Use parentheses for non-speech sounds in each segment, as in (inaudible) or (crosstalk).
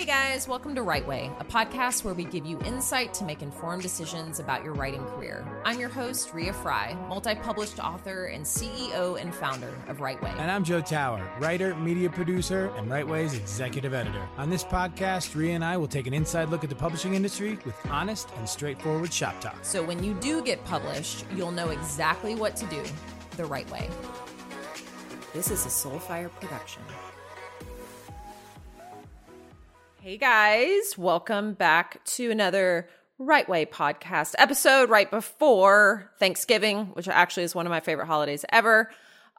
Hey guys, welcome to Right Way, a podcast where we give you insight to make informed decisions about your writing career. I'm your host, Ria Fry, multi published author and CEO and founder of Right Way. And I'm Joe Tower, writer, media producer, and Right Way's executive editor. On this podcast, Ria and I will take an inside look at the publishing industry with honest and straightforward shop talk. So when you do get published, you'll know exactly what to do the right way. This is a Soulfire production. Hey guys, welcome back to another Right Way podcast episode right before Thanksgiving, which actually is one of my favorite holidays ever.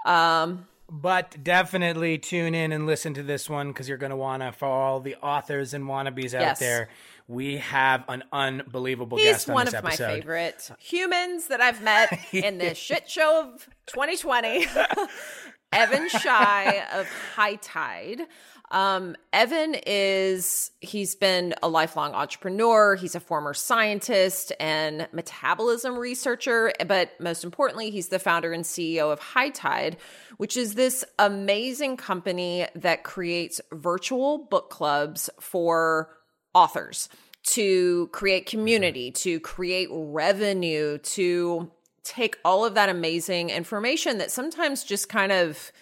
Um, but definitely tune in and listen to this one because you're going to want to, for all the authors and wannabes out Yes. there, we have an unbelievable he's guest on one this of my favorite humans that I've met (laughs) in this shit show of 2020. (laughs) Evan Shy of High Tide. Um, Evan is, he's been a lifelong entrepreneur. He's a former scientist and metabolism researcher. But most importantly, he's the founder and CEO of High Tide, which is this amazing company that creates virtual book clubs for authors to create community, to create revenue, to take all of that amazing information that sometimes just kind of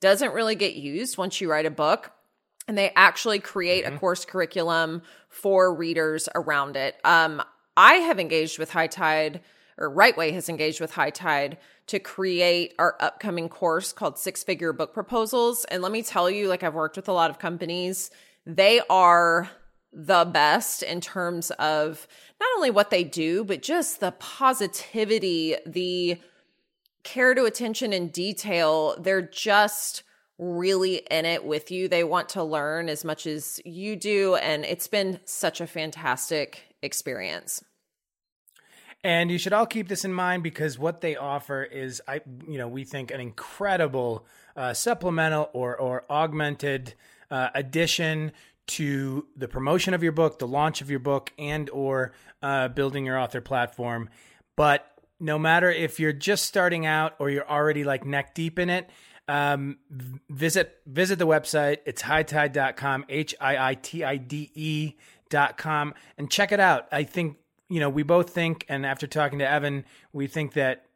doesn't really get used once you write a book and they actually create a course curriculum for readers around it. Um, I have engaged with High Tide, or Rightway has engaged with High Tide to create our upcoming course called Six Figure Book Proposals. And let me tell you, like I've worked with a lot of companies, they are the best in terms of not only what they do, but just the positivity, the care to attention and detail. They're just really in it with you. They want to learn as much as you do. And it's been such a fantastic experience. And you should all keep this in mind because what they offer is, I, you know, we think an incredible uh, supplemental or or augmented uh, addition to the promotion of your book, the launch of your book, and or uh, building your author platform. But no matter if you're just starting out or you're already like neck deep in it, um, visit visit the website. It's hightide.com, H I I T I D E dot com, and check it out. I think you know we both think, and after talking to Evan, we think that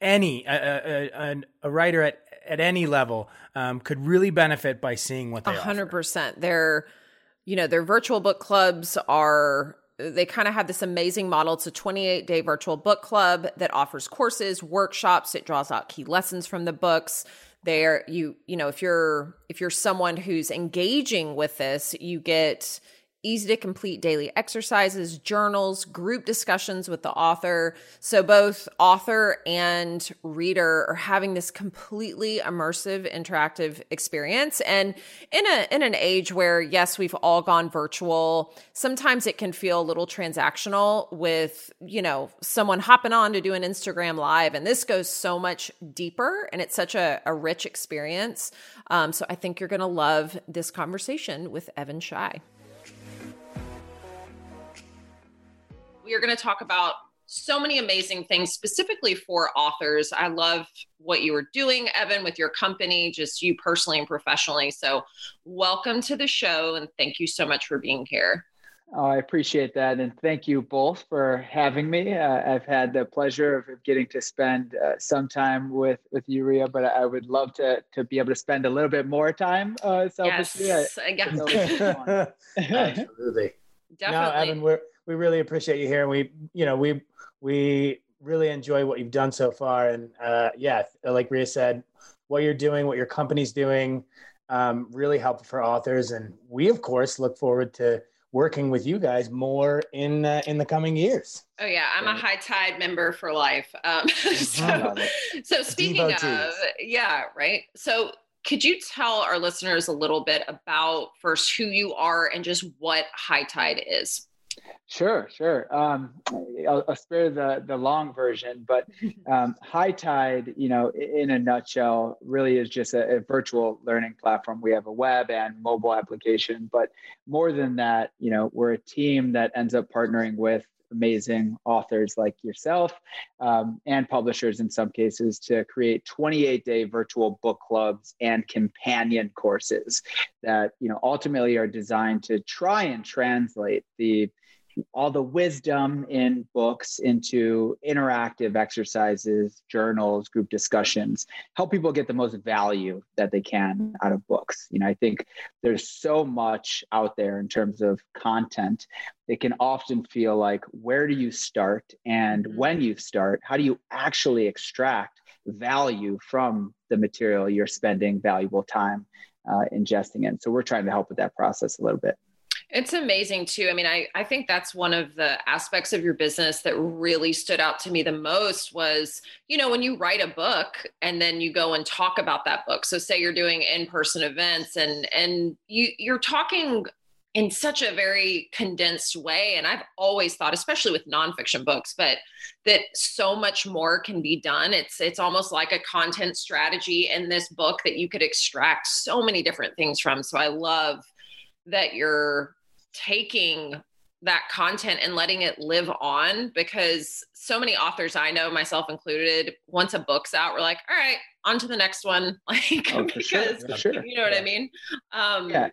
any a, a, a, writer at at any level um, could really benefit by seeing what they A 100% Their, you know, their virtual book clubs are. They kind of have this amazing model. It's a 28 day virtual book club that offers courses, workshops. It draws out key lessons from the books. There, you you know, if you're if you're someone who's engaging with this, you get easy to complete daily exercises, journals, group discussions with the author. So both author and reader are having this completely immersive interactive experience. And in a in an age where yes, we've all gone virtual, sometimes it can feel a little transactional with, you know, someone hopping on to do an Instagram live and this goes so much deeper and it's such a, a rich experience. Um, so I think you're going to love this conversation with Evan Shy. We are going to talk about so many amazing things specifically for authors. I love what you were doing, Evan, with your company, just you personally and professionally. So, welcome to the show and thank you so much for being here. Oh, I appreciate that. And thank you both for having me. Uh, I've had the pleasure of getting to spend uh, some time with, with you, Ria, but I would love to, to be able to spend a little bit more time uh, selfishly. yes, again, I- it's (laughs) (laughs) (laughs) always fun. Absolutely. No. Evan, we're, we really appreciate you here. And we, you know, we, we really enjoy what you've done so far. And uh, yeah, like Ria said, what you're doing, what your company's doing, um, really helpful for authors. And we, of course, look forward to working with you guys more in uh, in the coming years. Oh yeah, I'm a high tide member for life. Um, (laughs) so, so speaking of, yeah, right. So could you tell our listeners a little bit about first who you are and just what high tide is? Sure, sure. Um, I'll, I'll spare the the long version, but (laughs) um, High Tide, you know, in a nutshell, really is just a, a virtual learning platform. We have a web and mobile application, but more than that, you know, we're a team that ends up partnering with amazing authors like yourself um, and publishers in some cases to create 28 day virtual book clubs and companion courses that you know ultimately are designed to try and translate the all the wisdom in books into interactive exercises, journals, group discussions, help people get the most value that they can out of books. You know, I think there's so much out there in terms of content. It can often feel like where do you start? And mm-hmm. when you start, how do you actually extract value from the material you're spending valuable time uh, ingesting in? So we're trying to help with that process a little bit. It's amazing too. I mean, I, I think that's one of the aspects of your business that really stood out to me the most was, you know, when you write a book and then you go and talk about that book. So say you're doing in-person events and and you you're talking in such a very condensed way. And I've always thought, especially with nonfiction books, but that so much more can be done. It's it's almost like a content strategy in this book that you could extract so many different things from. So I love that you're taking that content and letting it live on because so many authors I know, myself included, once a book's out, we're like, all right, on to the next one. (laughs) Like, oh, because sure, sure. you know what yeah. I mean? Um, yeah.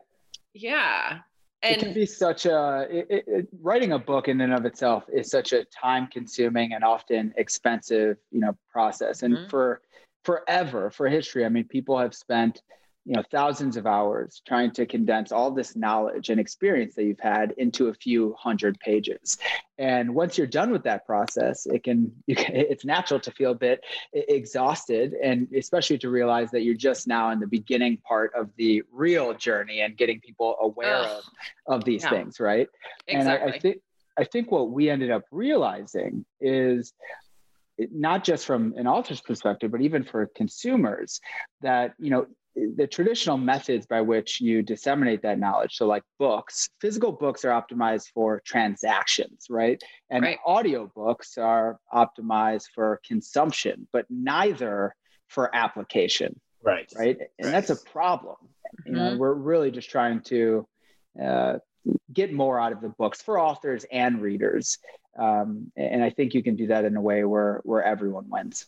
Yeah. And it can be such a it, it, writing a book in and of itself is such a time consuming and often expensive, you know, process. And mm-hmm. for forever, for history, I mean, people have spent you know thousands of hours trying to condense all this knowledge and experience that you've had into a few hundred pages and once you're done with that process it can, can (laughs) it's natural to feel a bit exhausted and especially to realize that you're just now in the beginning part of the real journey and getting people aware Ugh. of of these yeah. things right exactly. and I, I think i think what we ended up realizing is not just from an author's perspective, but even for consumers, that you know the traditional methods by which you disseminate that knowledge so like books physical books are optimized for transactions right and right. audio books are optimized for consumption but neither for application right right and right. that's a problem mm-hmm. you know mm-hmm. we're really just trying to uh, get more out of the books for authors and readers um, and i think you can do that in a way where where everyone wins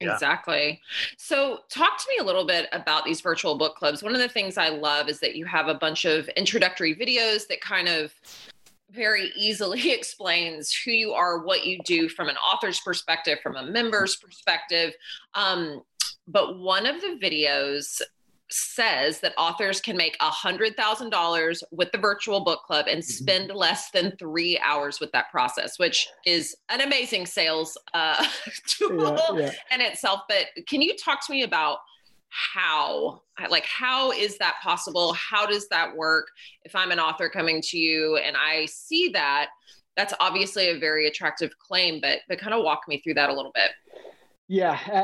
yeah. Exactly. So, talk to me a little bit about these virtual book clubs. One of the things I love is that you have a bunch of introductory videos that kind of very easily (laughs) explains who you are, what you do from an author's perspective, from a member's perspective. Um, but one of the videos says that authors can make $100,000 with the virtual book club and mm-hmm. spend less than three hours with that process, which is an amazing sales uh, (laughs) tool yeah, yeah. in itself. But can you talk to me about how, like, how is that possible? How does that work? If I'm an author coming to you and I see that, that's obviously a very attractive claim, but, but kind of walk me through that a little bit. Yeah, I,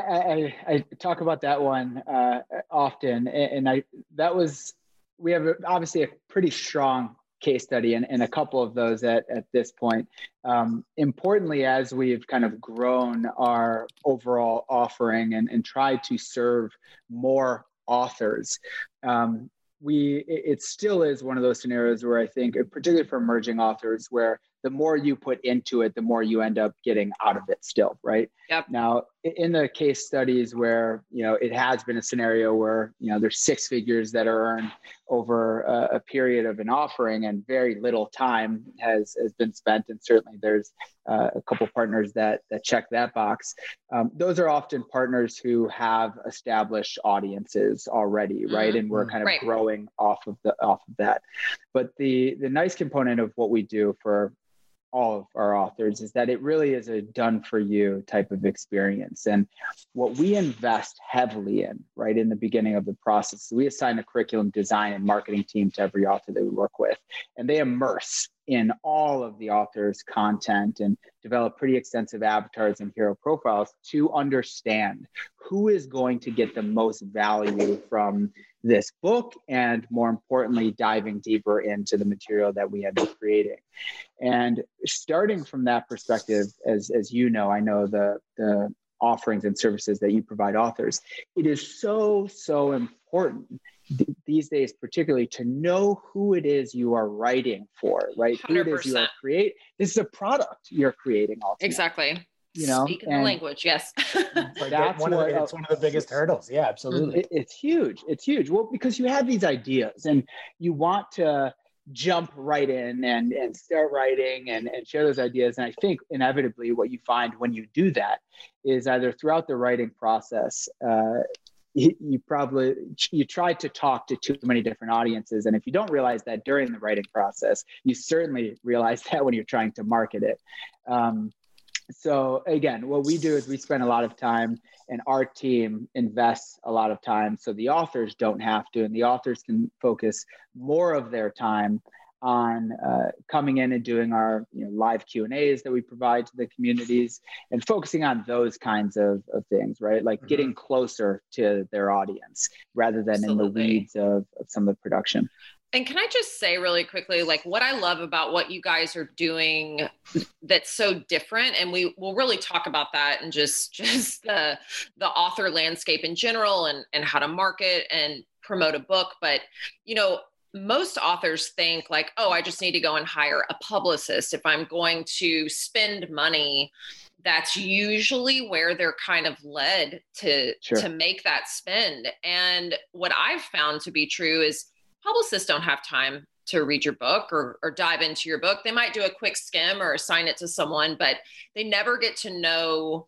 I, I, talk about that one uh, often, and I that was we have obviously a pretty strong case study and, and a couple of those at, at this point. Um, importantly, as we've kind of grown our overall offering and, and tried to serve more authors, um, we it, it still is one of those scenarios where I think, particularly for emerging authors, where the more you put into it, the more you end up getting out of it still, right? Yep. Now, in the case studies where, you know, it has been a scenario where, you know, there's six figures that are earned over a, a period of an offering and very little time has, has been spent. And certainly there's uh, a couple partners that, that check that box. Um, those are often partners who have established audiences already, right? Mm-hmm. And we're kind of right. growing off of the, off of that. But the, the nice component of what we do for all of our authors is that it really is a done for you type of experience. And what we invest heavily in right in the beginning of the process, we assign a curriculum design and marketing team to every author that we work with, and they immerse in all of the author's content and develop pretty extensive avatars and hero profiles to understand who is going to get the most value from this book and more importantly diving deeper into the material that we end up creating and starting from that perspective as as you know i know the the offerings and services that you provide authors it is so so important th- these days, particularly to know who it is you are writing for, right? 100%. Who it is you are create. This is a product you're creating. Ultimately. Exactly. You know, speaking the language. Yes. like (laughs) that's one what, of the, it's one of the biggest hurdles. Yeah, absolutely. It, it's huge. It's huge. Well, because you have these ideas and you want to jump right in and, and start writing and, and share those ideas. And I think inevitably what you find when you do that is either throughout the writing process, uh, you, you probably you try to talk to too many different audiences and if you don't realize that during the writing process you certainly realize (laughs) that when you're trying to market it um, so again what we do is we spend a lot of time and our team invests a lot of time so the authors don't have to and the authors can focus more of their time on uh, coming in and doing our you know, live q and a's that we provide to the communities and focusing on those kinds of, of things right like mm-hmm. getting closer to their audience rather than Absolutely. in the weeds of, of some of the production and can I just say really quickly, like what I love about what you guys are doing that's so different, and we will really talk about that and just (laughs) just the the author landscape in general and and how to market and promote a book. But you know, most authors think like, oh, I just need to go and hire a publicist if I'm going to spend money. That's usually where they're kind of led to sure. to make that spend. And what I've found to be true is publicists don't have time to read your book or, or dive into your book. They might do a quick skim or assign it to someone, but they never get to know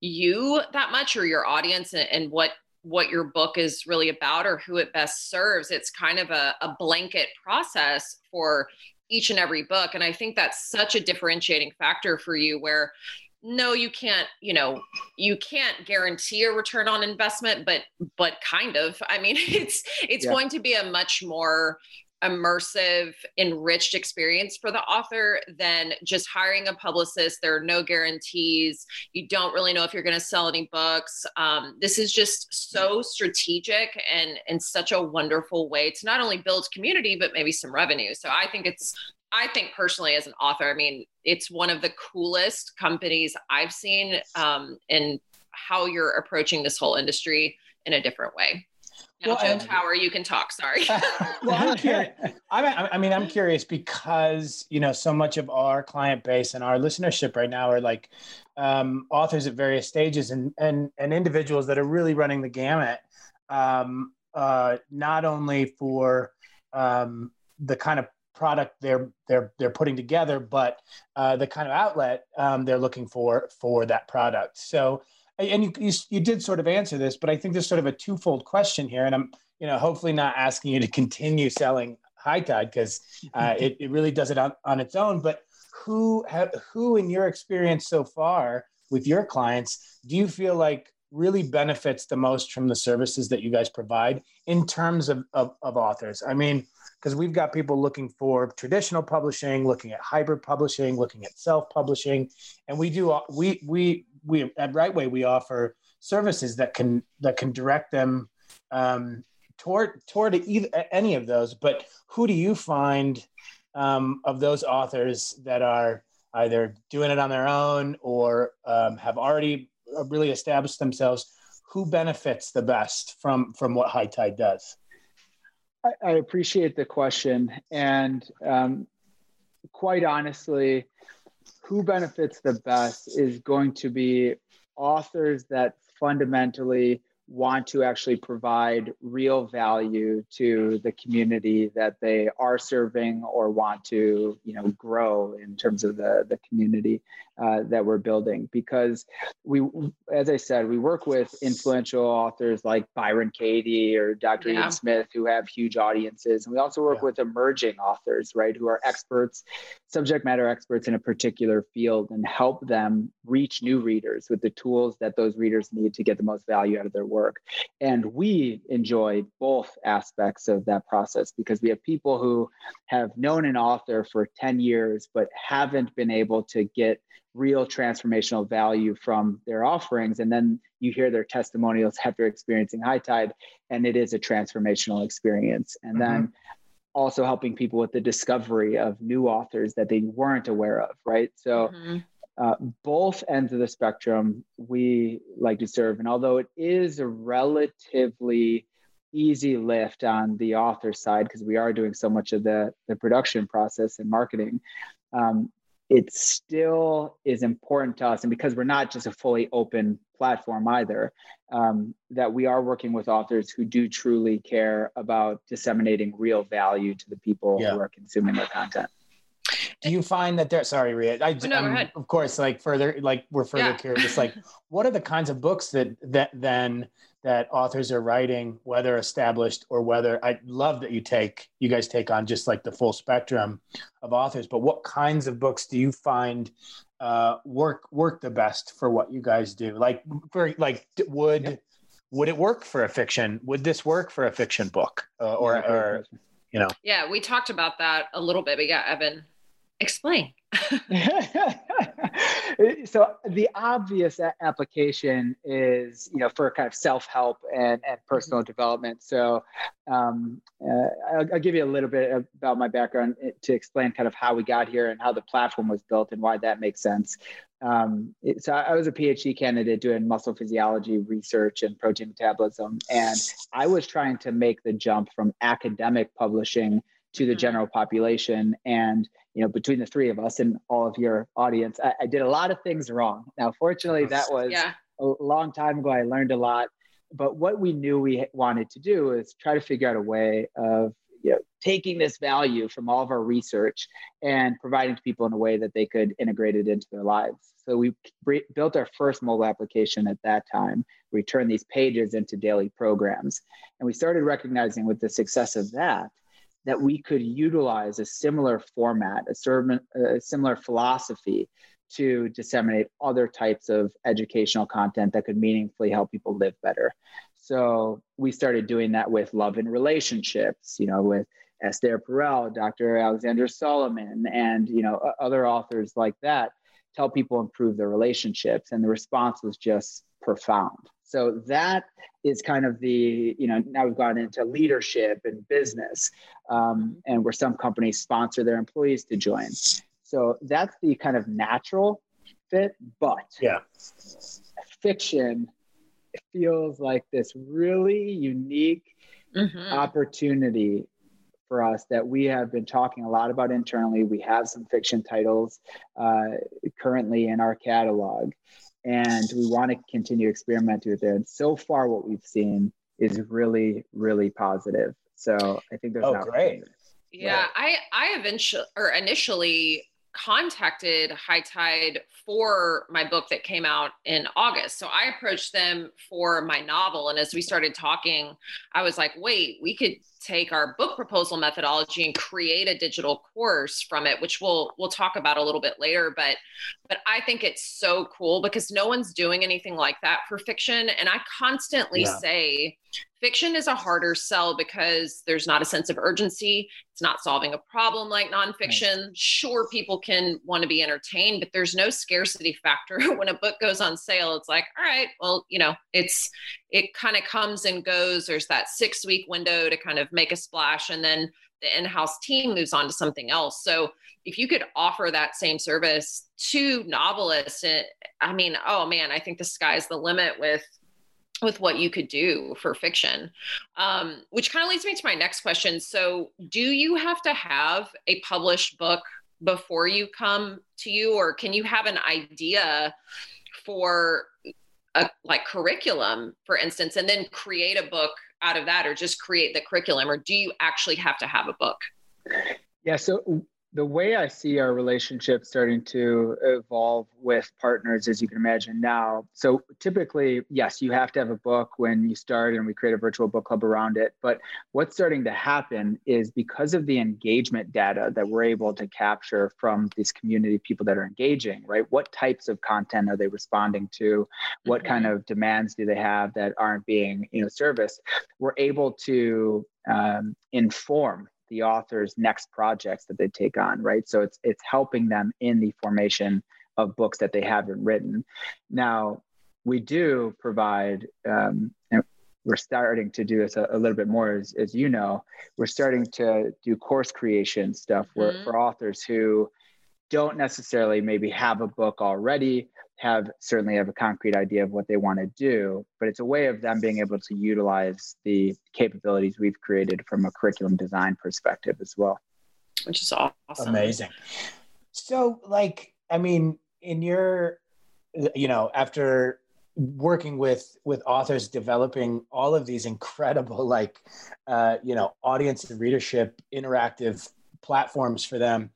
you that much or your audience and, and what what your book is really about or who it best serves. It's kind of a, a blanket process for each and every book. And I think that's such a differentiating factor for you where no you can't you know you can't guarantee a return on investment but but kind of. I mean (laughs) it's it's yeah. going to be a much more immersive enriched experience for the author than just hiring a publicist. There are no guarantees. You don't really know if you're going to sell any books. Um, this is just so strategic and and such a wonderful way to not only build community but maybe some revenue. So i think it's I think personally, as an author, I mean, it's one of the coolest companies I've seen um, in how you're approaching this whole industry in a different way. Now, well, Joe Tower, you can talk. Sorry. (laughs) well, I'm curious. I, I mean, I'm curious because you know so much of our client base and our listenership right now are like um, authors at various stages and and and individuals that are really running the gamut. Um, uh, not only for um, the kind of product they're they're they're putting together, but uh, the kind of outlet um, they're looking for for that product. So, and you, you you did sort of answer this, but I think there's sort of a twofold question here, and I'm you know hopefully not asking you to continue selling High Tide because uh, (laughs) it it really does it on, on its own. But who have, who in your experience so far with your clients do you feel like really benefits the most from the services that you guys provide in terms of, of, of authors? I mean, because we've got people looking for traditional publishing, looking at hybrid publishing, looking at self-publishing, and we do we we we at Writeway we offer services that can that can direct them um, toward toward either, any of those. But who do you find um, of those authors that are either doing it on their own or um, have already really established themselves? Who benefits the best from from what High Tide does? I, I appreciate the question. And um, quite honestly, who benefits the best is going to be authors that fundamentally want to actually provide real value to the community that they are serving or want to you know grow in terms of the the community uh, that we're building because we as i said we work with influential authors like byron katie or dr yeah. ian smith who have huge audiences and we also work yeah. with emerging authors right who are experts subject matter experts in a particular field and help them reach new readers with the tools that those readers need to get the most value out of their work. And we enjoy both aspects of that process because we have people who have known an author for 10 years but haven't been able to get real transformational value from their offerings. And then you hear their testimonials after experiencing high tide, and it is a transformational experience. And mm-hmm. then also helping people with the discovery of new authors that they weren't aware of, right? So mm-hmm uh, both ends of the spectrum we like to serve. And although it is a relatively easy lift on the author side because we are doing so much of the the production process and marketing. Um, it still is important to us, and because we're not just a fully open platform either, um, that we are working with authors who do truly care about disseminating real value to the people yeah. who are consuming their content. Do you find that there? Sorry, Ria. I, oh, no, um, of course, like further, like we're further yeah. curious. Like, (laughs) what are the kinds of books that that then that authors are writing, whether established or whether I love that you take you guys take on just like the full spectrum of authors. But what kinds of books do you find uh, work work the best for what you guys do? Like, for like, would yeah. would it work for a fiction? Would this work for a fiction book, uh, or, or you know? Yeah, we talked about that a little bit. But yeah, Evan, explain. (laughs) so the obvious application is you know for kind of self-help and, and personal mm-hmm. development so um, uh, I'll, I'll, give you a little bit about my background eh, to explain kind of how we got here and how the platform was built and why that makes sense um, it, so I was a PhD candidate doing muscle physiology research and protein metabolism, and I was trying to make the jump from academic publishing to the mm-hmm. general population. And you know, between the three of us and all of your audience, I, I did a lot of things wrong. Now, fortunately, that was yeah. a long time ago. I learned a lot. But what we knew we wanted to do is try to figure out a way of you know, taking this value from all of our research and providing to people in a way that they could integrate it into their lives. So we built our first mobile application at that time. We turned these pages into daily programs. And we started recognizing with the success of that, that we could utilize a similar format, a, sermon, a similar philosophy to disseminate other types of educational content that could meaningfully help people live better. So we started doing that with love and relationships, you know, with Esther Perel, Dr. Alexandra Solomon, and you know other authors like that help people improve their relationships. And the response was just profound. So that is kind of the, you know, now we've gone into leadership and business, um, and where some companies sponsor their employees to join. So that's the kind of natural fit. But yeah, fiction feels like this really unique mm-hmm. opportunity for us that we have been talking a lot about internally. We have some fiction titles uh, currently in our catalog and we want to continue experimenting with it. And so far, what we've seen is really, really positive. So I think there's oh, great. Yeah, right. I I eventually or initially contacted High Tide for my book that came out in August. So I approached them for my novel. And as we started talking, I was like, wait, we could take our book proposal methodology and create a digital course from it which we'll we'll talk about a little bit later but but i think it's so cool because no one's doing anything like that for fiction and i constantly yeah. say fiction is a harder sell because there's not a sense of urgency it's not solving a problem like nonfiction nice. sure people can want to be entertained but there's no scarcity factor (laughs) when a book goes on sale it's like all right well you know it's it kind of comes and goes. There's that six week window to kind of make a splash and then the in-house team moves on to something else. So if you could offer that same service to novelists it, i mean oh man i think the sky's the limit with with what you could do for fiction. Um, which kind of leads me to my next question. So do you have to have a published book before you come to you or can you have an idea for a like curriculum for instance and then create a book out of that or just create the curriculum or do you actually have to have a book? Yeah so the way I see our relationship starting to evolve with partners, as you can imagine now. So typically, yes, you have to have a book when you start, and we create a virtual book club around it. But what's starting to happen is because of the engagement data that we're able to capture from this community, people that are engaging, right? What types of content are they responding to? What mm-hmm. kind of demands do they have that aren't being, you know, serviced? We're able to um, inform the author's next projects that they take on, right? So it's it's helping them in the formation of books that they haven't written. Now, we do provide, um, and we're starting to do this a, a, little bit more, as, as you know, we're starting to do course creation stuff mm-hmm. for authors who don't necessarily maybe have a book already, have certainly have a concrete idea of what they want to do, but it's a way of them being able to utilize the capabilities we've created from a curriculum design perspective as well. Which is awesome. Amazing. So, like, I mean, in your, you know, after working with with authors developing all of these incredible like uh you know audience and readership interactive platforms for them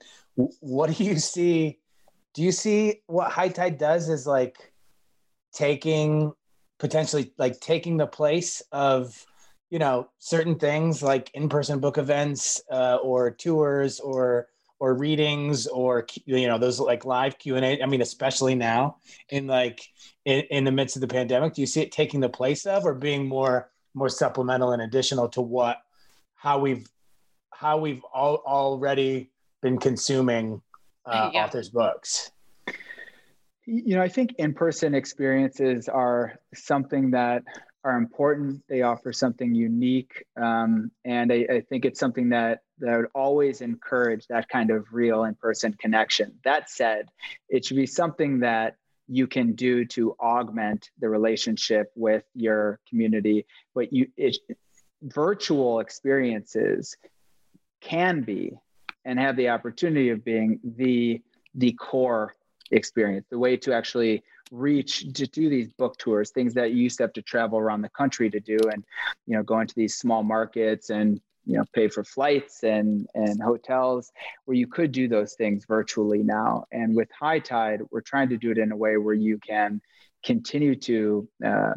what do you see do you see what high tide does is like taking potentially like taking the place of you know certain things like in-person book events uh, or tours or or readings or you know those like live q&a i mean especially now in like in, in the midst of the pandemic do you see it taking the place of or being more more supplemental and additional to what how we've how we've all, already been consuming uh, yeah. authors books you know i think in-person experiences are something that are important. They offer something unique, um, and I, I, think it's something that that would always encourage that kind of real in-person connection. That said, it should be something that you can do to augment the relationship with your community. But you, it, virtual experiences can be and have the opportunity of being the the core experience, the way to actually reach to do these book tours, things that you used to have to travel around the country to do, and you know, go into these small markets and you know pay for flights and and hotels where you could do those things virtually now and with high tide we're trying to do it in a way where you can continue to uh,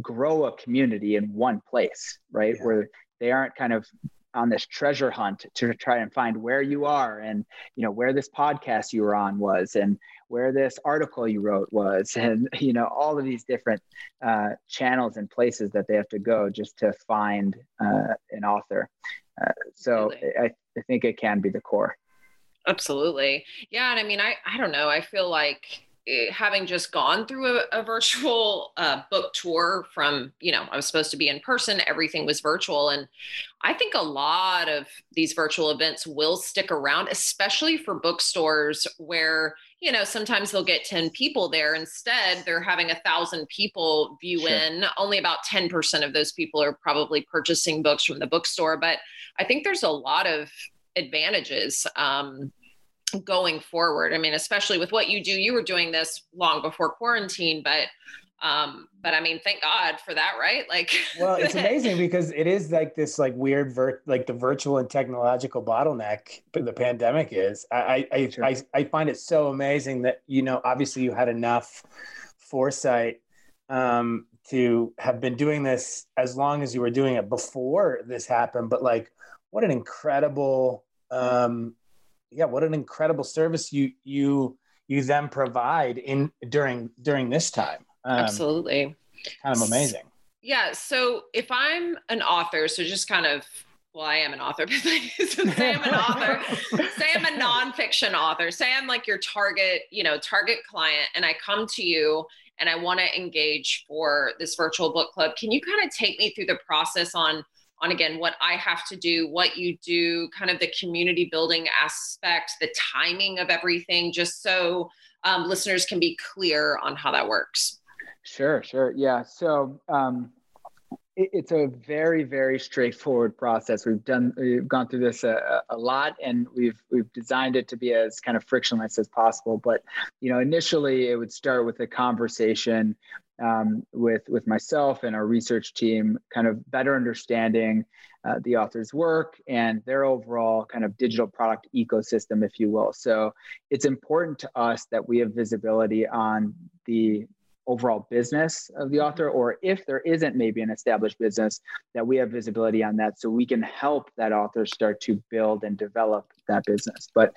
grow a community in one place right yeah. where they aren't kind of on this treasure hunt to try and find where you are and you know where this podcast you were on was and where this article you wrote was (laughs) and you know all of these different uh, channels and places that they have to go just to find uh, an author. Uh, so I, I think it can be the core. Absolutely. Yeah and i mean i i don't know. I feel like having just gone through a, a virtual uh, book tour from you know i was supposed to be in person everything was virtual. And i think a lot of these virtual events will stick around especially for bookstores where you know sometimes they'll get 10 people there. Instead they're having a thousand people view sure. in. Only about 10% of those people are probably purchasing books from the bookstore. But i think there's a lot of advantages um, going forward. I mean especially with what you do you were doing this long before quarantine but um but i mean thank god for that right? Like well it's (laughs) amazing because it is like this like weird ver- like the virtual and technological bottleneck the pandemic is. I I, sure. I i find it so amazing that you know obviously you had enough foresight um to have been doing this as long as you were doing it before this happened but like what an incredible um yeah, what an incredible service you you you then provide in during during this time. Um, Absolutely, kind of amazing. Yeah. So if I'm an author, so just kind of well, I am an author, (laughs) but say I'm an author, (laughs) say I'm a nonfiction author, say I'm like your target, you know, target client, and I come to you and I want to engage for this virtual book club. Can you kind of take me through the process on on again what I have to do, what you do, kind of the community building aspect, the timing of everything, just so um, listeners can be clear on how that works. Sure, sure. Yeah. So um, it, it's a very, very straightforward process. We've done, we've gone through this a, a lot, and we've we've designed it to be as kind of frictionless as possible. But you know, initially, it would start with a conversation um, with with myself and our research team, kind of better understanding uh, the author's work and their overall kind of digital product ecosystem, if you will. So it's important to us that we have visibility on the overall business of the author, or if there isn't maybe an established business, that we have visibility on that so we can help that author start to build and develop that business. But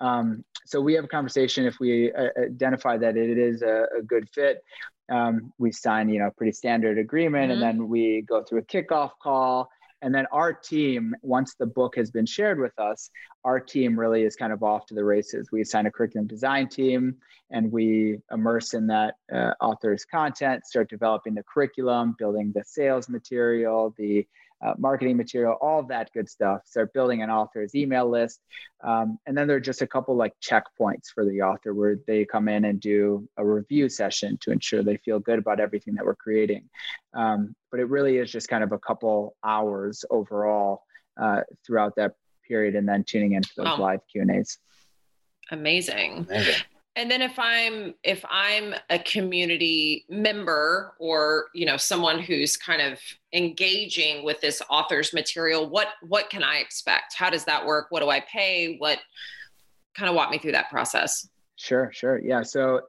um, so we have a conversation if we uh, identify that it is a, a good fit um, we sign you know a pretty standard agreement mm-hmm. and then we go through a kickoff call and then our team once the book has been shared with us our team really is kind of off to the races we assign a curriculum design team and we immerse in that uh, author's content start developing the curriculum building the sales material the uh, marketing material, all that good stuff. Start building an author's email list. Um, and then there are just a couple like checkpoints for the author where they come in and do a review session to ensure they feel good about everything that we're creating. Um, but it really is just kind of a couple hours overall uh, throughout that period and then tuning into those wow. live Q and A's. Amazing. Amazing and then if i'm if i'm a community member or you know someone who's kind of engaging with this author's material what what can i expect how does that work what do i pay what kind of walk me through that process Sure, sure. Yeah. So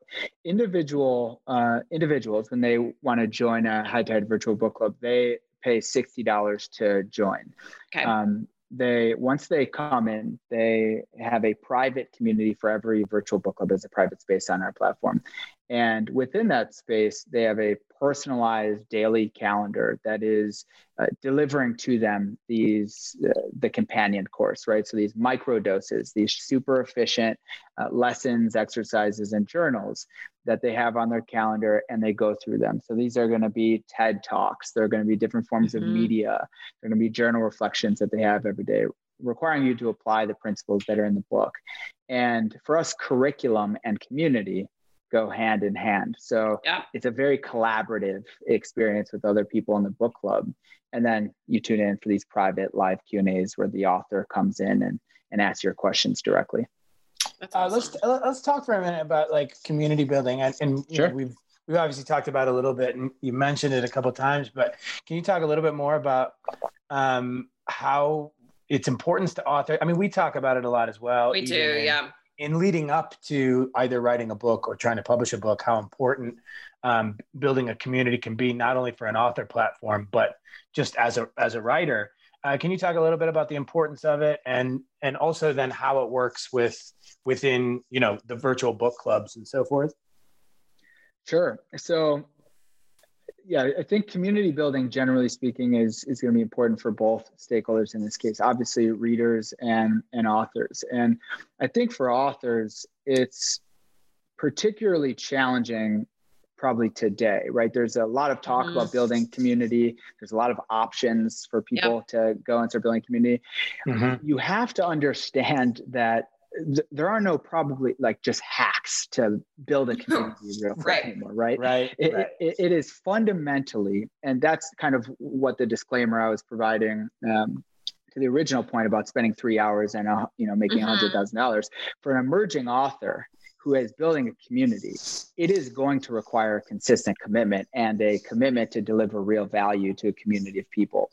individual uh, individuals, when they want to join a high tide virtual book club, they pay $60 to join. Okay. Um, they once they come in they have a private community for every virtual book club. As a private space on our platform and within that space they have a personalized daily calendar that is uh, delivering to them these uh, the companion course right? So these micro doses these super efficient uh, lessons exercises and journals that they have on their calendar and they go through them. So these are going to be ted talks. They're going to be different forms mm-hmm. of media. They're going to be journal reflections that they have every day requiring you to apply the principles that are in the book. And for us curriculum and community go hand in hand. So yeah. it's a very collaborative experience with other people in the book club. And then you tune in for these private live Q and A's where the author comes in and, and asks your questions directly. Awesome. Uh, let's let's talk for a minute about like community building and, and sure. Know, we've we've obviously talked about it a little bit and you mentioned it a couple times, but can you talk a little bit more about um, how its importance to author? I mean, we talk about it a lot as well. We do, yeah in leading up to either writing a book or trying to publish a book, how important um, building a community can be, not only for an author platform, but just as a as a writer. Uh, can you talk a little bit about the importance of it, and and also then how it works with within you know the virtual book clubs and so forth? Sure. So yeah, I think community building, generally speaking, is is going to be important for both stakeholders in this case. Obviously, readers and and authors. And I think for authors, it's particularly challenging probably today right there's a lot of talk mm-hmm. about building community there's a lot of options for people yep. to go and start building community mm-hmm. you have to understand that th- there are no probably like just hacks to build a (laughs) community real right. anymore, right? Right. It, right. It, it is fundamentally, and that's kind of what the disclaimer I was providing um, to the original point about spending three hours and uh, you know making a mm-hmm. hundred thousand dollars for an emerging author who is building a community, it is going to require a consistent commitment and a commitment to deliver real value to a community of people.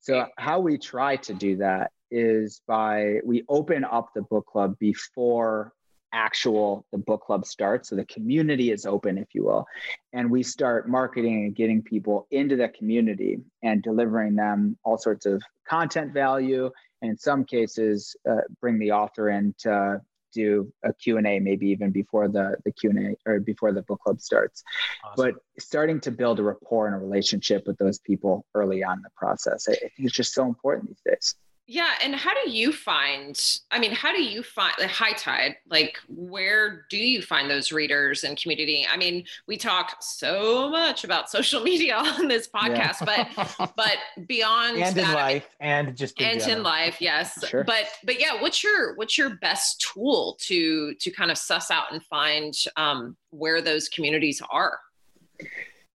So, how we try to do that is by we open up the book club before actual the book club starts. So the community is open if you will. And we start marketing and getting people into the community and delivering them all sorts of content value. And in some cases uh, bring the author in to do a q&a maybe even before the, the q&a or before the book club starts. Awesome. but starting to build a rapport and a relationship with those people early on in the process. I think it's just so important these days yeah, and how do you find? I mean, how do you find the high tide? Like, where do you find those readers and community? I mean, we talk so much about social (laughs) media on this podcast, yeah. but (laughs) but beyond and that, in life and just in and general. in life, yes. Sure. But but yeah, what's your what's your best tool to to kind of suss out and find um, where those communities are?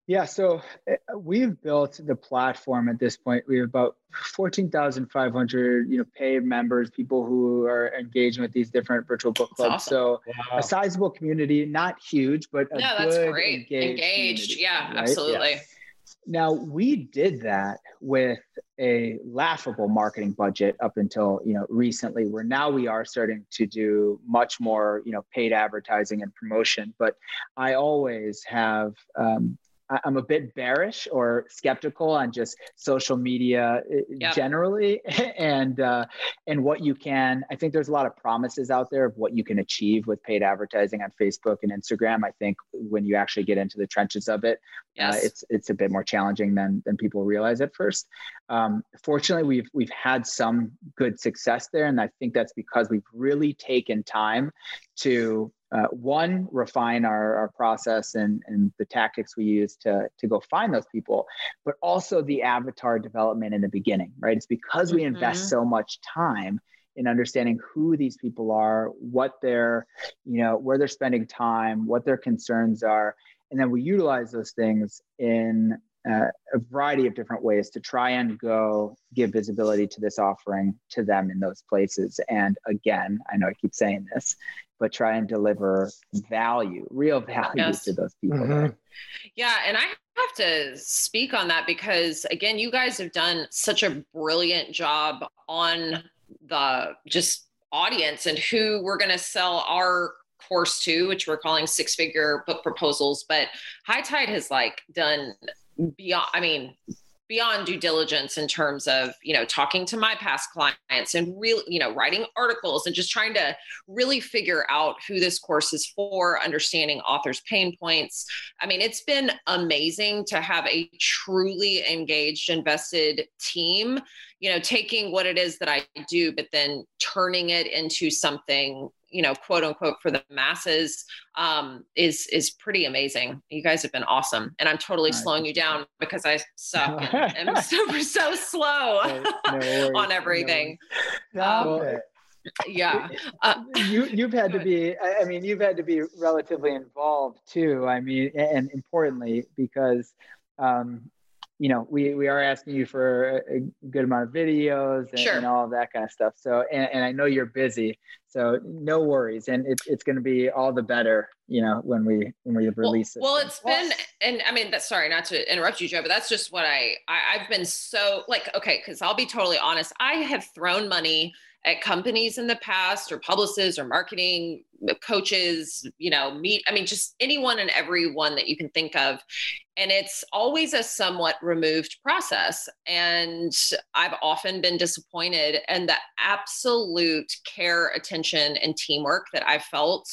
Yeah, so eh, we've built the platform at this point. We have about 14,500, you know, paid members, people who are engaging with these different virtual book clubs. Awesome. So wow. a sizable community, not huge, but a yeah, that's great. Engaged, engaged. yeah, right? absolutely. Yeah. Now we did that with a laughable marketing budget up until you know recently. Where now we are starting to do much more, you know, paid advertising and promotion. But I always have um, I'm a bit bearish or skeptical on just social media uh, yep. generally, (laughs) and uh, and what you can. I think there's a lot of promises out there of what you can achieve with paid advertising on Facebook and Instagram. I think when you actually get into the trenches of it, uh, yes. uh, it's it's a bit more challenging than than people realize at first. Um, fortunately, we've we've had some good success there, and I think that's because we've really taken time to uh, one refine our, our process and, and the tactics we use to, to go find those people but also the avatar development in the beginning right it's because we invest mm-hmm. so much time in understanding who these people are what they're you know where they're spending time what their concerns are and then we utilize those things in uh, a variety of different ways to try and go give visibility to this offering to them in those places. And again, I know I keep saying this, but try and deliver value, real value yes. to those people. Mm-hmm. Yeah. And I have to speak on that because, again, you guys have done such a brilliant job on the just audience and who we're going to sell our course to, which we're calling six figure book proposals. But High Tide has like done beyond i mean beyond due diligence in terms of you know talking to my past clients and really you know writing articles and just trying to really figure out who this course is for understanding authors pain points. I mean it's been amazing to have a truly engaged invested team you know taking what it is that i do but then turning it into something you know quote unquote for the masses um, is is pretty amazing. You guys have been awesome. And i'm totally slowing you down because i suck (laughs) and i'm super so slow no (laughs) on everything. no um, yeah. uh, you you've had to (laughs) be i mean you've had to be relatively involved too i mean and importantly because um, you know, we, we are asking you for a, good amount of videos and, sure. and, all of that kind of stuff. So, and, and I know you're busy, so no worries. And it, it's going to be all the better, you know, when we, when we release well, it. Well, it's been, and I mean, that's sorry, not to interrupt you, Joe, but that's just what I, I I've been so like, okay. Cause I'll be totally honest. I have thrown money at companies in the past or publicists or marketing coaches, you know, meet, I mean, just anyone and everyone that you can think of. And it's always a somewhat removed process. And I've often been disappointed. And the absolute care, attention, and teamwork that I felt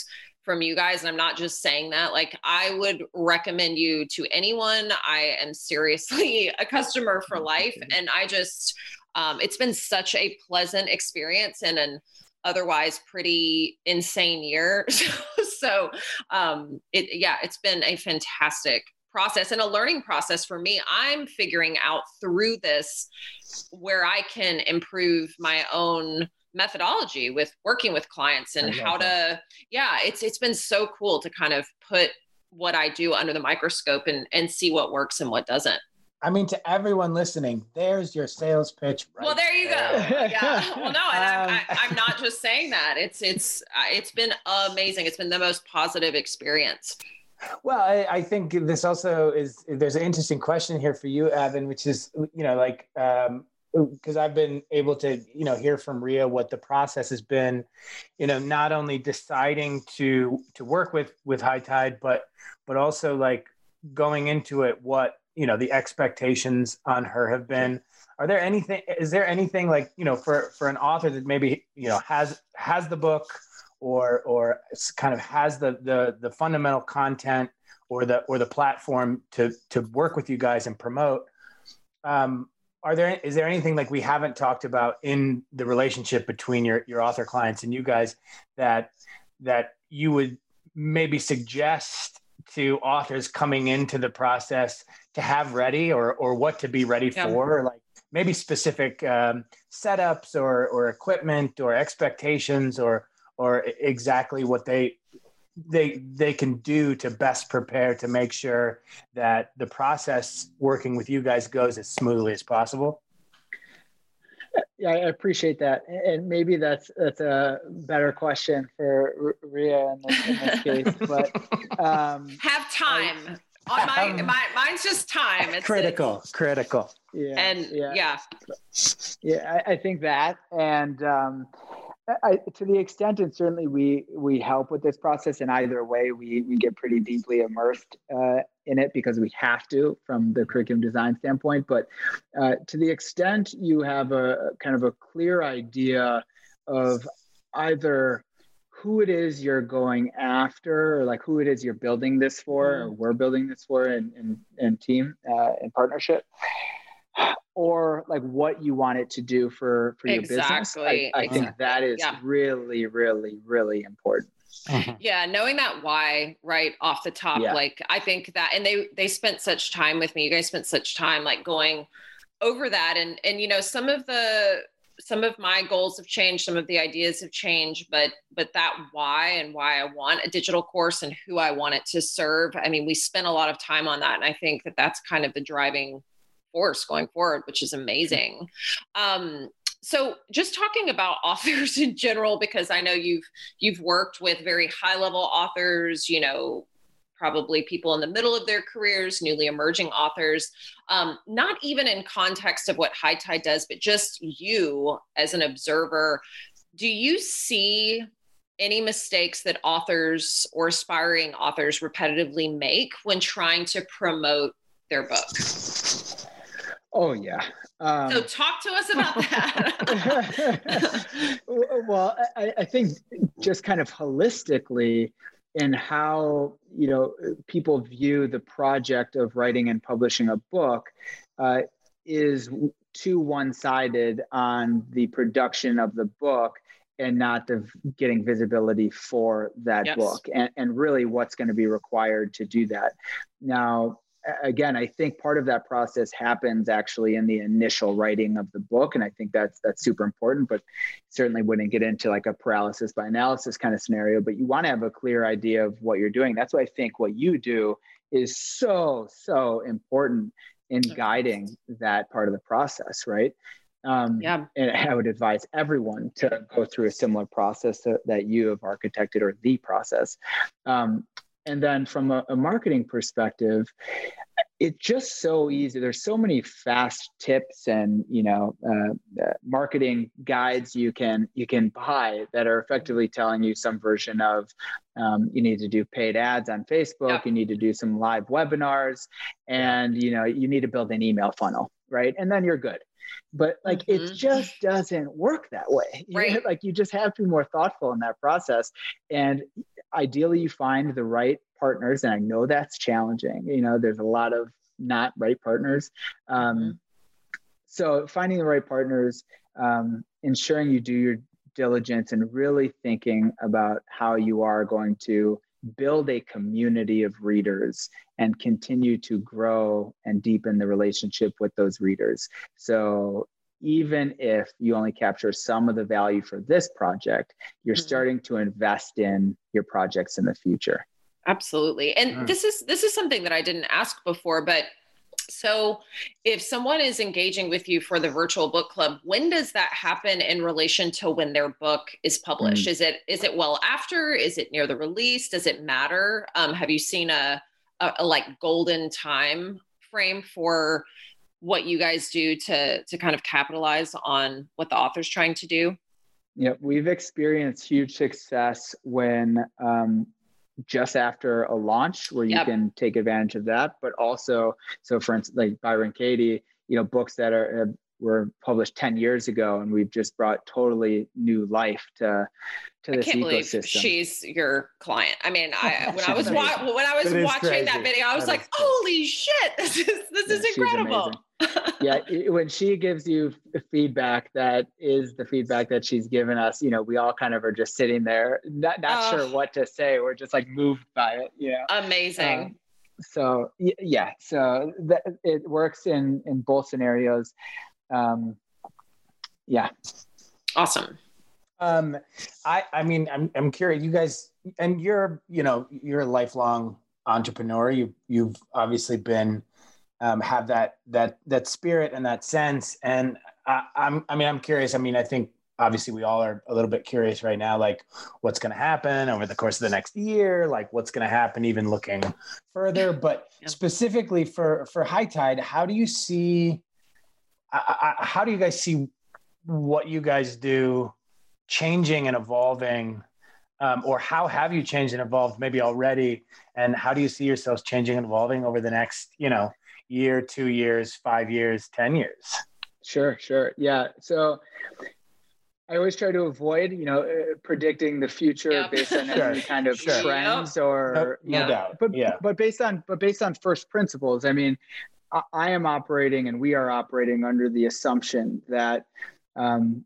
from you guys. And I'm not just saying that. Like, I would recommend you to anyone. I am seriously (laughs) a customer for life. (laughs) And I just, um, it's been such a pleasant experience and an otherwise pretty insane year. (laughs) so, um, it, yeah, it's been a fantastic process and a learning process for me. I'm figuring out through this where I can improve my own methodology with working with clients and how that. to yeah it's it's been so cool to kind of put what I do under the microscope and and see what works and what doesn't. I mean, to everyone listening, there's your sales pitch. Right well, there you there. go. yeah. (laughs) Well, no, and um, I'm, I, am not just saying that. It's it's uh, it's been amazing. It's been the most positive experience. Well, I, I think this also is. There's an interesting question here for you, Evan, which is, you know, like because um, I've been able to, you know, hear from Ria what the process has been, you know, not only deciding to to work with with High Tide, but but also like going into it, what you know the expectations on her have been are there anything is there anything like you know for for an author that maybe you know has has the book or or kind of has the the the fundamental content or the or the platform to to work with you guys and promote um are there is there anything like we haven't talked about in the relationship between your your author clients and you guys that that you would maybe suggest to authors coming into the process to have ready or or what to be ready yeah. for like maybe specific um, setups or or equipment or expectations or or exactly what they they they can do to best prepare to make sure that the process working with you guys goes as smoothly as possible yeah, I appreciate that, and maybe that's that's a better question for Ria in this, in this case. But (laughs) um, have time. I, (laughs) On my, um, my, mine's just time. It's critical, it's, critical. Yeah, and yeah, yeah, yeah I, I think that, and um, I, to the extent and certainly we we help with this process in either way we we get pretty deeply immersed uh, in it because we have to from the curriculum design standpoint but uh, to the extent you have a kind of a clear idea of either who it is you're going after or like who it is you're building this for or mm-hmm. we're building this for and and, and team uh, in partnership or like what you want it to do for for your Exactly, business. I, I think that is Yeah. really, really, really important. Mhm. (laughs) yeah knowing that why right off the top Yeah. like i think that and they they spent such time with me you guys spent such time like going over that and and you know some of the some of my goals have changed some of the ideas have changed but but that why and why i want a digital course and who i want it to serve i mean we spent a lot of time on that and i think that that's kind of the driving force going forward which is amazing. Um so just talking about (laughs) authors in general because i know you've you've worked with very high level authors you know probably people in the middle of their careers newly emerging authors um, not even in context of what high tide does but just you as an observer. Do you see any mistakes that authors or aspiring authors repetitively make when trying to promote their book? Oh yeah. Um, so talk to us about that. (laughs) Well, I, I think just kind of holistically in how you know people view the project of writing and publishing a book uh, is too one-sided on the production of the book and not the getting visibility for that Yes. book and, and really what's going to be required to do that now again i think part of that process happens actually in the initial writing of the book and i think that's that's super important but certainly wouldn't get into like a paralysis by analysis kind of scenario but you want to have a clear idea of what you're doing. That's why i think what you do is so so important in guiding that part of the process right? Um, yeah. and I would advise everyone to go through a similar process that you have architected or the process. Um, and then from a, a marketing perspective, it's just so easy. There's so many fast tips and you know uh, uh, marketing guides you can you can buy that are effectively telling you some version of um, you need to do paid ads on Facebook, Yeah. you need to do some live webinars, and you know you need to build an email funnel, right? And then you're good but like it Mhm. just doesn't work that way You (laughs) know, Right. like you just have to be more thoughtful in that process and ideally you find the right partners and i know that's challenging you know there's a lot of not right partners um, Mhm. so finding the right partners um, ensuring you do your diligence and really thinking about how you are going to build a community of readers and continue to grow and deepen the relationship with those readers so even if you only capture some of the value for this project you're Mhm. starting to invest in your projects in the future. Absolutely. And Mm. this is this is something that i didn't ask before but so if someone is engaging with you for the virtual book club when does that happen in relation to when their book is published? Is it is it well after? Is it near the release? Does it matter? Um, have you seen a, a, a like golden time frame for what you guys do to to kind of capitalize on what the author's trying to do Yeah, we've experienced huge success when um, just after a launch where you Yep. can take advantage of that, but also, so for instance, like Byron Katie, you know, books that are have, were published 10 years ago and we've just brought totally new life to to I this can't believe ecosystem. she's your client. I mean, I when I (laughs) was wa- when I was That is watching that video, I was That like, "Holy shit! This is this Yeah, is she's incredible." Yeah, (laughs) when she gives you feedback that is the feedback that she's given us, you know, we all kind of are just sitting there, not not Oh. sure what to say. We're just like moved by it, you know. Amazing. Um, so yeah, so that it works in in both scenarios. Um, yeah, awesome. Um, I, I mean, I'm, I'm curious. You guys, and you're, you know, you're a lifelong entrepreneur. You, you've obviously been, um, have that, that, that spirit and that sense. And I, I'm, I mean, I'm curious. I mean, I think obviously we all are a little bit curious right now, like what's going to happen over the course of the next year, like what's going to happen, even looking further. But Yeah. specifically for for High Tide, how do you see? I, I, how do you guys see what you guys do changing and evolving? Um, or how have you changed and evolved maybe already? And how do you see yourselves changing and evolving over the next, you know, year, two years, five years, 10 years? sure, sure, yeah. So I always try to avoid, you know, uh, predicting the future Yep. based on (laughs) Sure, any kind of sure. trends No, or no Yeah. doubt. but yeah. but based on but based on first principles i mean I, I am operating and we are operating under the assumption that um,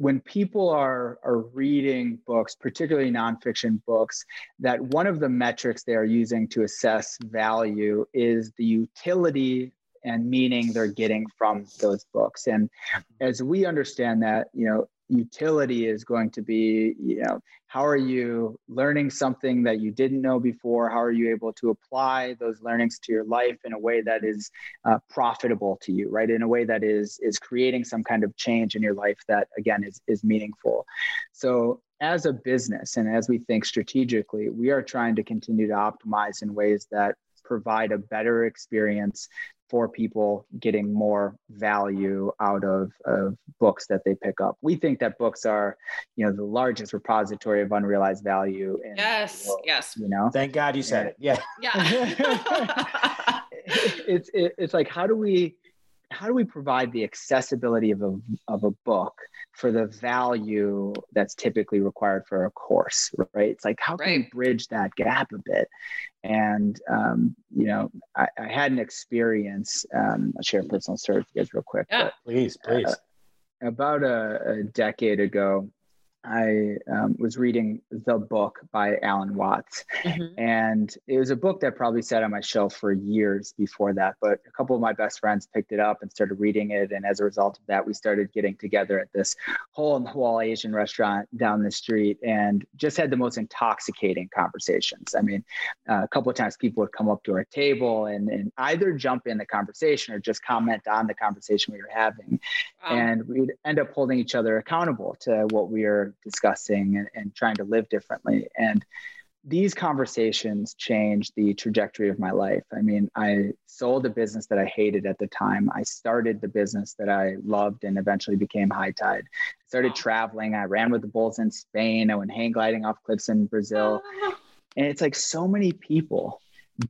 when people are are reading books, particularly nonfiction books, that one of the metrics they are using to assess value is the utility and meaning they're getting from those books. And as we understand that, you know, utility is going to be you know how are you learning something that you didn't know before? How are you able to apply those learnings to your life in a way that is uh, profitable to you right? In a way that is is creating some kind of change in your life that again is is meaningful. So as a business and as we think strategically we are trying to continue to optimize in ways that provide a better experience for people getting more value out of, of books that they pick up. We think that books are, you know, the largest repository of unrealized value. yes, world, yes. You know, thank God you said yeah. it. Yeah, yeah. (laughs) (laughs) it's it, it's like how do we how do we provide the accessibility of a of a book for the value that's typically required for a course, right? It's like how can right. we bridge that gap a bit? And um, you know, I, I, had an experience. Um, I'll share a personal story with you guys real quick. Yeah, but, please, please. Uh, about a, a, decade ago, I um, was reading the book by Alan Watts. Mm-hmm. And it was a book that probably sat on my shelf for years before that. But a couple of my best friends picked it up and started reading it. And as a result of that, we started getting together at this hole in the wall Asian restaurant down the street and just had the most intoxicating conversations. I mean, uh, a couple of times people would come up to our table and, and either jump in the conversation or just comment on the conversation we were having. Wow. And we'd end up holding each other accountable to what we were discussing and, and trying to live differently. And these conversations changed the trajectory of my life. I mean, I sold a business that I hated at the time. I started the business that I loved and eventually became high tide. I started traveling. I ran with the bulls in Spain. I went hang gliding off cliffs in Brazil. Ah. And it's like so many people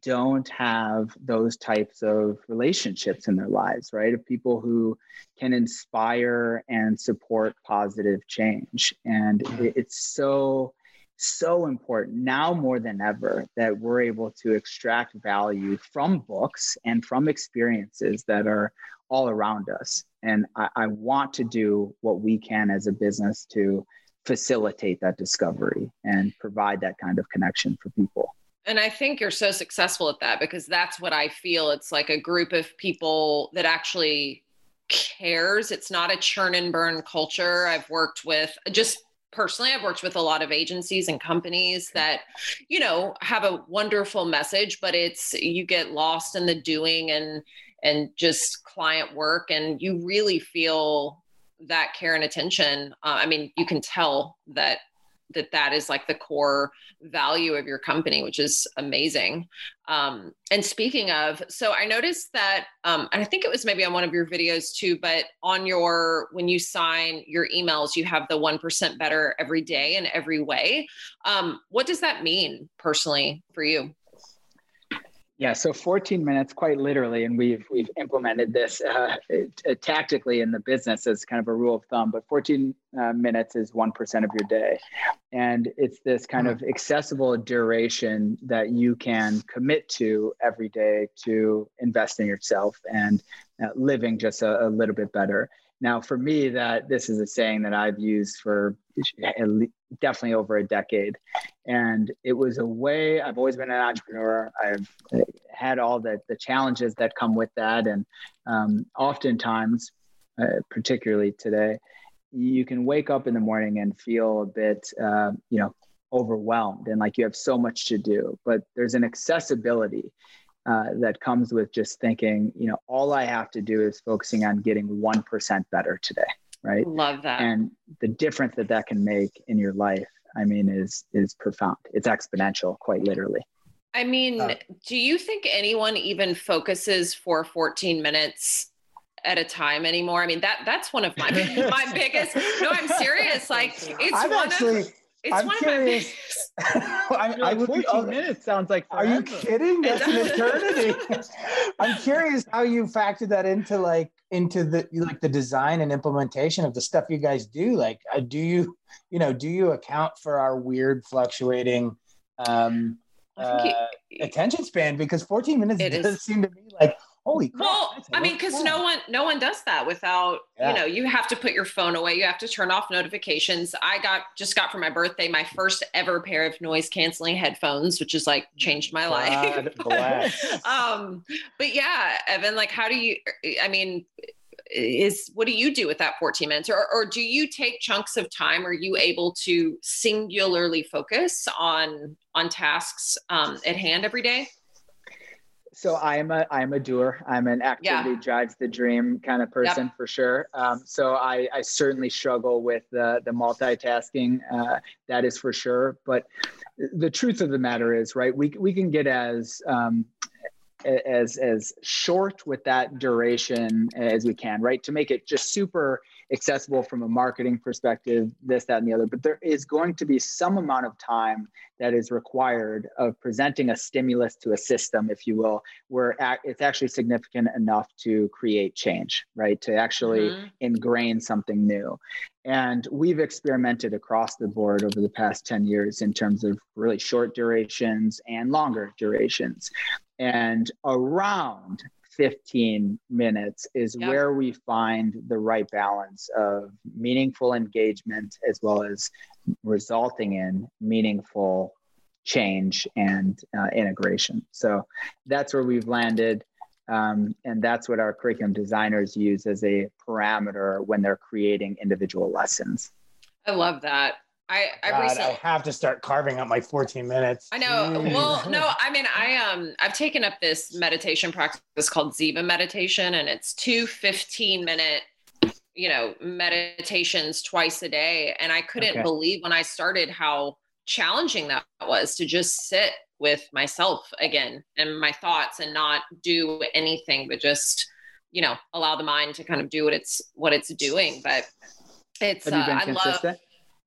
don't have those types of relationships in their lives, right? Of people who can inspire and support positive change. And it's so, so important now more than ever that we're able to extract value from books and from experiences that are all around us. And I, I want to do what we can as a business to facilitate that discovery and provide that kind of connection for people. And I think you're so successful at that because that's what I feel. It's like a group of people that actually cares. It's not a churn and burn culture. I've worked with just personally i've worked with a lot of agencies and companies that you know have a wonderful message but it's you get lost in the doing and and just client work and you really feel that care and attention uh, i mean you can tell that that that is like the core value of your company, which is amazing. Um, and speaking of, so I noticed that, um, and I think it was maybe on one of your videos too, but on your, when you sign your emails, you have the 1% better every day in every way. Um, what does that mean personally for you? Yeah, so 14 minutes, quite literally, and we've we've implemented this uh, tactically in the business as kind of a rule of thumb. But 14 uh, minutes is one percent of your day, and it's this kind of accessible duration that you can commit to every day to invest in yourself and uh, living just a, a little bit better. Now, for me, that this is a saying that I've used for definitely over a decade, and it was a way. I've always been an entrepreneur. I've had all the the challenges that come with that, and um, oftentimes, uh, particularly today, you can wake up in the morning and feel a bit, uh, you know, overwhelmed and like you have so much to do. But there's an accessibility uh, that comes with just thinking, you know, all I have to do is focusing on getting 1% better today. Right. Love that. And the difference that that can make in your life, I mean, is, is profound. It's exponential, quite literally. I mean, uh, do you think anyone even focuses for 14 minutes at a time anymore. I mean that that's one of my (laughs) my biggest. No, I'm serious. Like (laughs) it's I've one actually, of it's I'm one curious. of my (laughs) I, I would 14 be, minutes sounds like forever. Are you kidding? That's an (laughs) eternity. I'm curious how you factor that into like into the like the design and implementation of the stuff you guys do. Like, uh, do you you know do you account for our weird fluctuating um, uh, attention span? Because 14 minutes does is. seem to me like Holy crap! Well, I mean, because no one, no one does that without, Yeah. you know, you have to put your phone away. You have to turn off notifications. I got just got for my birthday my first ever pair of noise canceling headphones, which has like changed my life. God (laughs) bless. um, but yeah, Evan, like, how do you? I mean, is what do you do with that 14 minutes, or or do you take chunks of time? Are you able to singularly focus on on tasks um, at hand every day? So I'm a I'm a doer. I'm an activity drives the dream kind of person for sure. Um, so I, I certainly struggle with the the multitasking. Uh, that is for sure. But the truth of the matter is, right? We we can get as um, as as short with that duration as we can, right? To make it just super accessible from a marketing perspective, this, that, and the other. But there is going to be some amount of time that is required of presenting a stimulus to a system, if you will, where it's actually significant enough to create change, right? To actually mm-hmm. ingrain something new. And we've experimented across the board over the past 10 years in terms of really short durations and longer durations. And around 15 minutes is yep. where we find the right balance of meaningful engagement as well as resulting in meaningful change and uh, integration. So that's where we've landed. Um, and that's what our curriculum designers use as a parameter when they're creating individual lessons. I love that. I I, God, recently, I have to start carving up my 14 minutes. I know. Well, (laughs) no, I mean, I um, I've taken up this meditation practice called Ziva meditation, and it's two 15 minute, you know, meditations twice a day. And I couldn't okay. believe when I started how challenging that was to just sit with myself again and my thoughts and not do anything, but just, you know, allow the mind to kind of do what it's what it's doing. But it's Have you been uh, I love.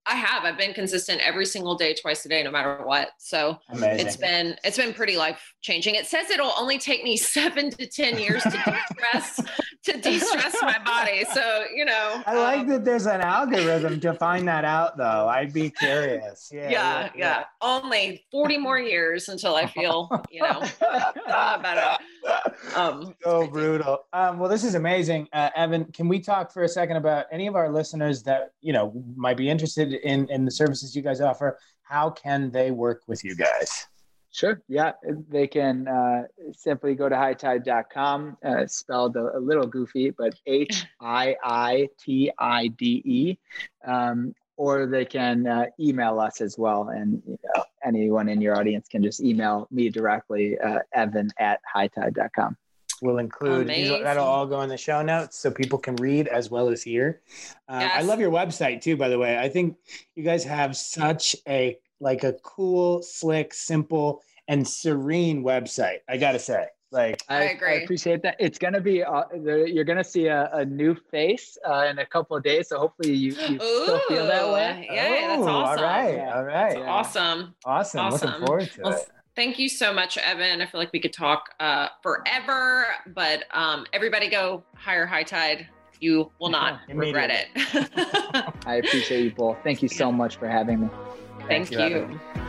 I have. I've been consistent every single day, twice a day, no matter what. So Amazing. it's been it's been pretty life changing. It says it'll only take me (laughs) seven to ten years to de-stress to de-stress my body. So you know, I like um, that there's an algorithm to find that out, though. I'd be curious. Yeah, yeah, yeah, Only forty more years until I feel you know (laughs) uh, better. Um, (laughs) so brutal. Um, well, this is amazing, uh, Evan. Can we talk for a second about any of our listeners that you know might be interested in in the services you guys offer? How can they work with you guys? Sure. Yeah. They can uh, simply go to hiitide.com, uh, spelled a, a, little goofy, but H I I T I D E. Um, or they can uh, email us as well. And you know, anyone in your audience can just email me directly, uh, evan at hiitide.com. We'll include these, that'll all go in the show notes so people can read as well as hear. Uh, yes. I love your website too, by the way. I think you guys have such a like a cool, slick, simple, and serene website. I gotta say. Like I, I agree. I appreciate that. It's gonna be uh, you're gonna see a, a new face uh, in a couple of days. So hopefully you, you still feel that way. Yeah, that's awesome. All right, all right. That's awesome. awesome. Awesome. Looking forward to well, it. Thank you so much, Evan. I feel like we could talk uh, forever, but um, everybody go hire High Tide. You will not regret it. (laughs) I appreciate you both. Thank you so much for having me. Thank, Thank you. you